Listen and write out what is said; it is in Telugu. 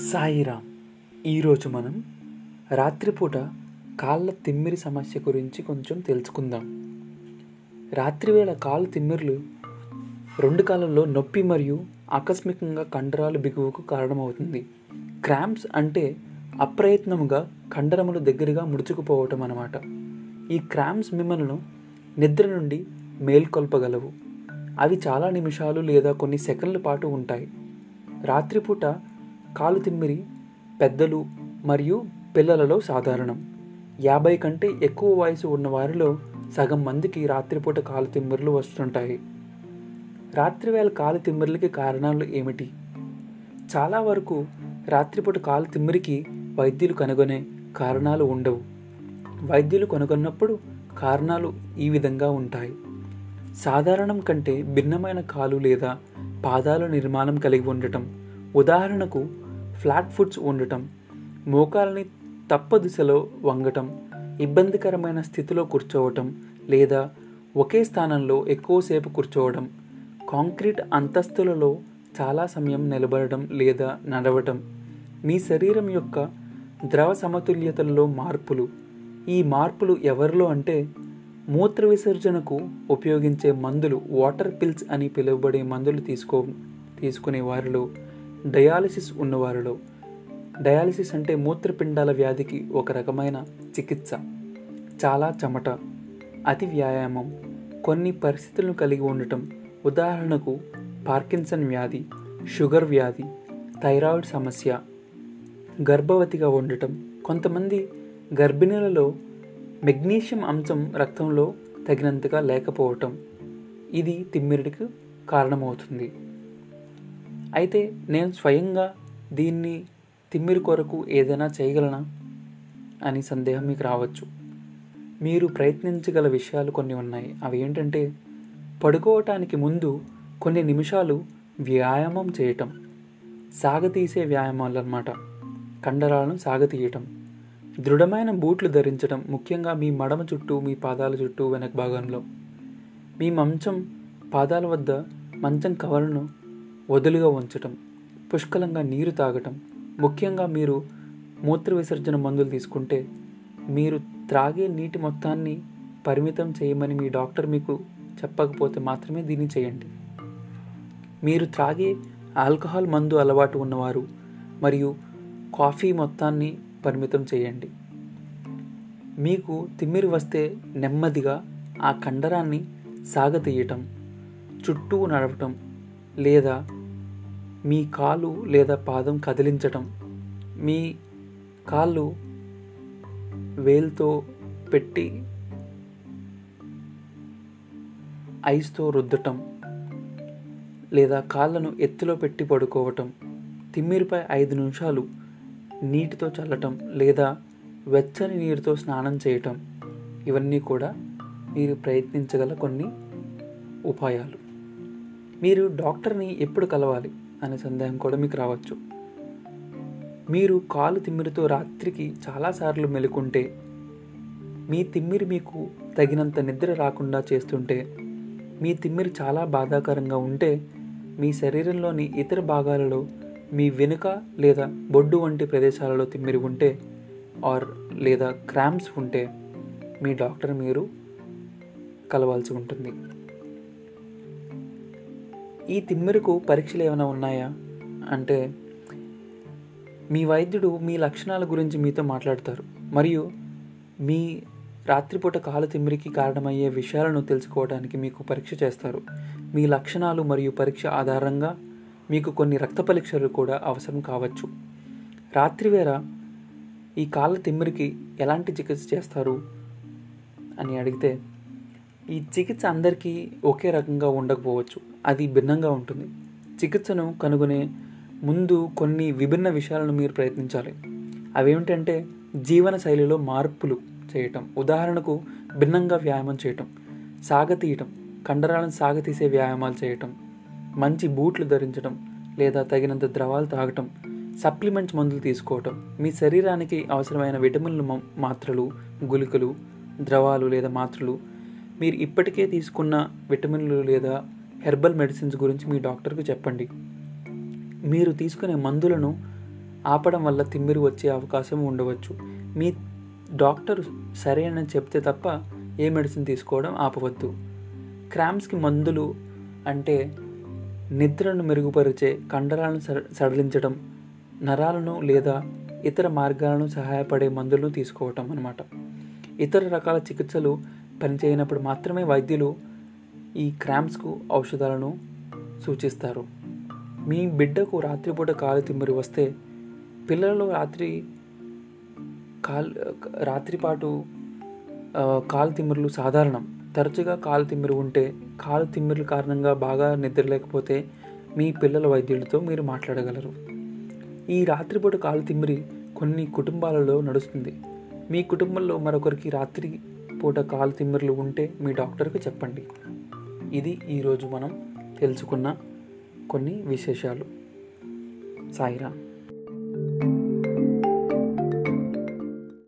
సాయిరామ్ ఈరోజు మనం రాత్రిపూట కాళ్ళ తిమ్మిరి సమస్య గురించి కొంచెం తెలుసుకుందాం. రాత్రివేళ కాళ్ళు తిమ్మిర్లు రెండు కాళ్ళల్లో నొప్పి మరియు ఆకస్మికంగా కండరాలు బిగువుకు కారణమవుతుంది. క్రాంప్స్ అంటే అప్రయత్నముగా కండరములు దగ్గరగా ముడుచుకుపోవటం అన్నమాట. ఈ క్రాంప్స్ మిమ్మల్ని నిద్ర నుండి మేల్కొల్పగలవు. అవి చాలా నిమిషాలు లేదా కొన్ని సెకండ్ల పాటు ఉంటాయి. రాత్రిపూట కాలు తిమ్మిరి పెద్దలు మరియు పిల్లలలో సాధారణం. యాభై కంటే ఎక్కువ వయసు ఉన్న వారిలో సగం మందికి రాత్రిపూట కాలు తిమ్మిర్లు వస్తుంటాయి. రాత్రివేళ కాలు తిమ్మిర్లకి కారణాలు ఏమిటి? చాలా వరకు రాత్రిపూట కాలు తిమ్మిరికి వైద్యులు కనుగొనే కారణాలు ఉండవు. వైద్యులు కనుగొన్నప్పుడు కారణాలు ఈ విధంగా ఉంటాయి. సాధారణం కంటే భిన్నమైన కాలు లేదా పాదాల నిర్మాణం కలిగి ఉండటం. ఉదాహరణకు ఫ్లాట్ ఫుట్స్ ఉండటం మోకాలని తప్ప దిశలో వంగటం ఇబ్బందికరమైన స్థితిలో కూర్చోవటం లేదా ఒకే స్థానంలో ఎక్కువసేపు కూర్చోవడం కాంక్రీట్ అంతస్తులలో చాలా సమయం నిలబడడం లేదా నడవటం మీ శరీరం యొక్క ద్రవ సమతుల్యతల్లో మార్పులు. ఈ మార్పులు ఎవరిలో అంటే మూత్ర విసర్జనకు ఉపయోగించే మందులు వాటర్ పిల్స్ అని పిలువబడే మందులు తీసుకో తీసుకునే వారిలో డయాలిసిస్ ఉన్నవారిలో. డయాలిసిస్ అంటే మూత్రపిండాల వ్యాధికి ఒక రకమైన చికిత్స. చాలా చెమట అతి వ్యాయామం కొన్ని పరిస్థితులను కలిగి ఉండటం. ఉదాహరణకు పార్కిన్సన్ వ్యాధి షుగర్ వ్యాధి థైరాయిడ్ సమస్య. గర్భవతిగా ఉండటం. కొంతమంది గర్భిణులలో మెగ్నీషియం అంశం రక్తంలో తగినంతగా లేకపోవటం. ఇది తిమ్మిరికి కారణమవుతుంది. అయితే నేను స్వయంగా దీన్ని తిమ్మిరి కొరకు ఏదైనా చేయగలనా? అని సందేహం మీకు రావచ్చు. మీరు ప్రయత్నించగల విషయాలు కొన్ని ఉన్నాయి. అవి ఏంటంటే పడుకోవటానికి ముందు కొన్ని నిమిషాలు వ్యాయామం చేయటం. సాగతీసే వ్యాయామాలు అన్నమాట కండరాలను సాగతీయటం. దృఢమైన బూట్లు ధరించడం ముఖ్యంగా మీ మడమ చుట్టూ మీ పాదాల చుట్టూ వెనక భాగంలో. మీ మంచం పాదాల వద్ద మంచం కవర్ను వదులుగా ఉంచటం పుష్కలంగా నీరు తాగటం ముఖ్యంగా మీరు మూత్ర విసర్జన మందులు తీసుకుంటే మీరు త్రాగే నీటి మొత్తాన్ని పరిమితం చేయమని మీ డాక్టర్ మీకు చెప్పకపోతే మాత్రమే దీన్ని చేయండి. మీరు త్రాగే ఆల్కహాల్ మందు అలవాటు ఉన్నవారు మరియు కాఫీ మొత్తాన్ని పరిమితం చేయండి. మీకు తిమ్మిరి వస్తే నెమ్మదిగా ఆ కండరాన్ని సాగతీయటం చుట్టూ నడవటం లేదా మీ కాలు లేదా పాదం కదిలించటం మీ కాళ్ళు వేల్తో పెట్టి ఐస్తో రుద్దటం లేదా కాళ్ళను ఎత్తులో పెట్టి పడుకోవటం తిమ్మిరిపై ఐదు నిమిషాలు నీటితో చల్లటం లేదా వెచ్చని నీరుతో స్నానం చేయటం ఇవన్నీ కూడా మీరు ప్రయత్నించగల కొన్ని ఉపాయాలు. మీరు డాక్టర్ని ఎప్పుడు కలవాలి? అనే సందేహం కూడా మీకు రావచ్చు. మీరు కాలు తిమ్మిరితో రాత్రికి చాలాసార్లు మెలుకుంటే మీ తిమ్మిరి మీకు తగినంత నిద్ర రాకుండా చేస్తుంటే మీ తిమ్మిరి చాలా బాధాకరంగా ఉంటే మీ శరీరంలోని ఇతర భాగాలలో మీ వెనుక లేదా బొడ్డు వంటి ప్రదేశాలలో తిమ్మిరి ఉంటే ఆర్ లేదా క్రామ్స్ ఉంటే మీ డాక్టర్ మీరు కలవాల్సి ఉంటుంది. ఈ తిమ్మిరకు పరీక్షలు ఏమైనా ఉన్నాయా? అంటే మీ వైద్యుడు మీ లక్షణాల గురించి మీతో మాట్లాడతారు. మరియు మీ రాత్రిపూట కాలు తిమ్మిరికి కారణమయ్యే విషయాలను తెలుసుకోవడానికి మీకు పరీక్ష చేస్తారు. మీ లక్షణాలు మరియు పరీక్ష ఆధారంగా మీకు కొన్ని రక్త పరీక్షలు కూడా అవసరం కావచ్చు. రాత్రివేళ ఈ కాళ్ళ తిమ్మిరికి ఎలాంటి చికిత్స చేస్తారు? అని అడిగితే ఈ చికిత్స అందరికీ ఒకే రకంగా ఉండకపోవచ్చు. అది భిన్నంగా ఉంటుంది. చికిత్సను కనుగొనే ముందు కొన్ని విభిన్న విషయాలను మీరు ప్రయత్నించాలి. అవేమిటంటే జీవన శైలిలో మార్పులు చేయటం ఉదాహరణకు భిన్నంగా వ్యాయామం చేయటం సాగతీయటం కండరాలను సాగతీసే వ్యాయామాలు చేయటం మంచి బూట్లు ధరించడం లేదా తగినంత ద్రవాలు తాగటం సప్లిమెంట్స్ మందులు తీసుకోవటం మీ శరీరానికి అవసరమైన విటమిన్లు మాత్రలు గుళికలు ద్రవాలు లేదా మాత్రలు మీరు ఇప్పటికే తీసుకున్న విటమిన్లు లేదా హెర్బల్ మెడిసిన్స్ గురించి మీ డాక్టర్కు చెప్పండి. మీరు తీసుకునే మందులను ఆపడం వల్ల తిమ్మిరి వచ్చే అవకాశం ఉండవచ్చు. మీ డాక్టర్ సరే అని చెప్తే తప్ప ఏ మెడిసిన్ తీసుకోవడం ఆపవద్దు. క్రామ్స్కి మందులు అంటే నిద్రను మెరుగుపరిచే కండరాలను సడలించడం నరాలను లేదా ఇతర మార్గాలను సహాయపడే మందులను తీసుకోవటం అనమాట ఇతర రకాల చికిత్సలు పనిచేయనప్పుడు మాత్రమే వైద్యులు ఈ క్రామ్స్కు ఔషధాలను సూచిస్తారు. మీ బిడ్డకు రాత్రిపూట కాలు తిమ్మిరి వస్తే పిల్లలలో రాత్రి కాల్ రాత్రిపాటు కాలు తిమ్మిరులు సాధారణం. తరచుగా కాలు తిమ్మిరి ఉంటే కాలు తిమ్మిరుల కారణంగా బాగా నిద్ర లేకపోతే మీ పిల్లల వైద్యులతో మీరు మాట్లాడగలరు. ఈ రాత్రిపూట కాలు తిమ్మిరి కొన్ని కుటుంబాలలో నడుస్తుంది. మీ కుటుంబంలో మరొకరికి రాత్రి పూట కాలు తిమ్మిరులు ఉంటే మీ డాక్టర్కి చెప్పండి. ఇది ఈరోజు మనం తెలుసుకున్న కొన్ని విశేషాలు. సాయిరామ్.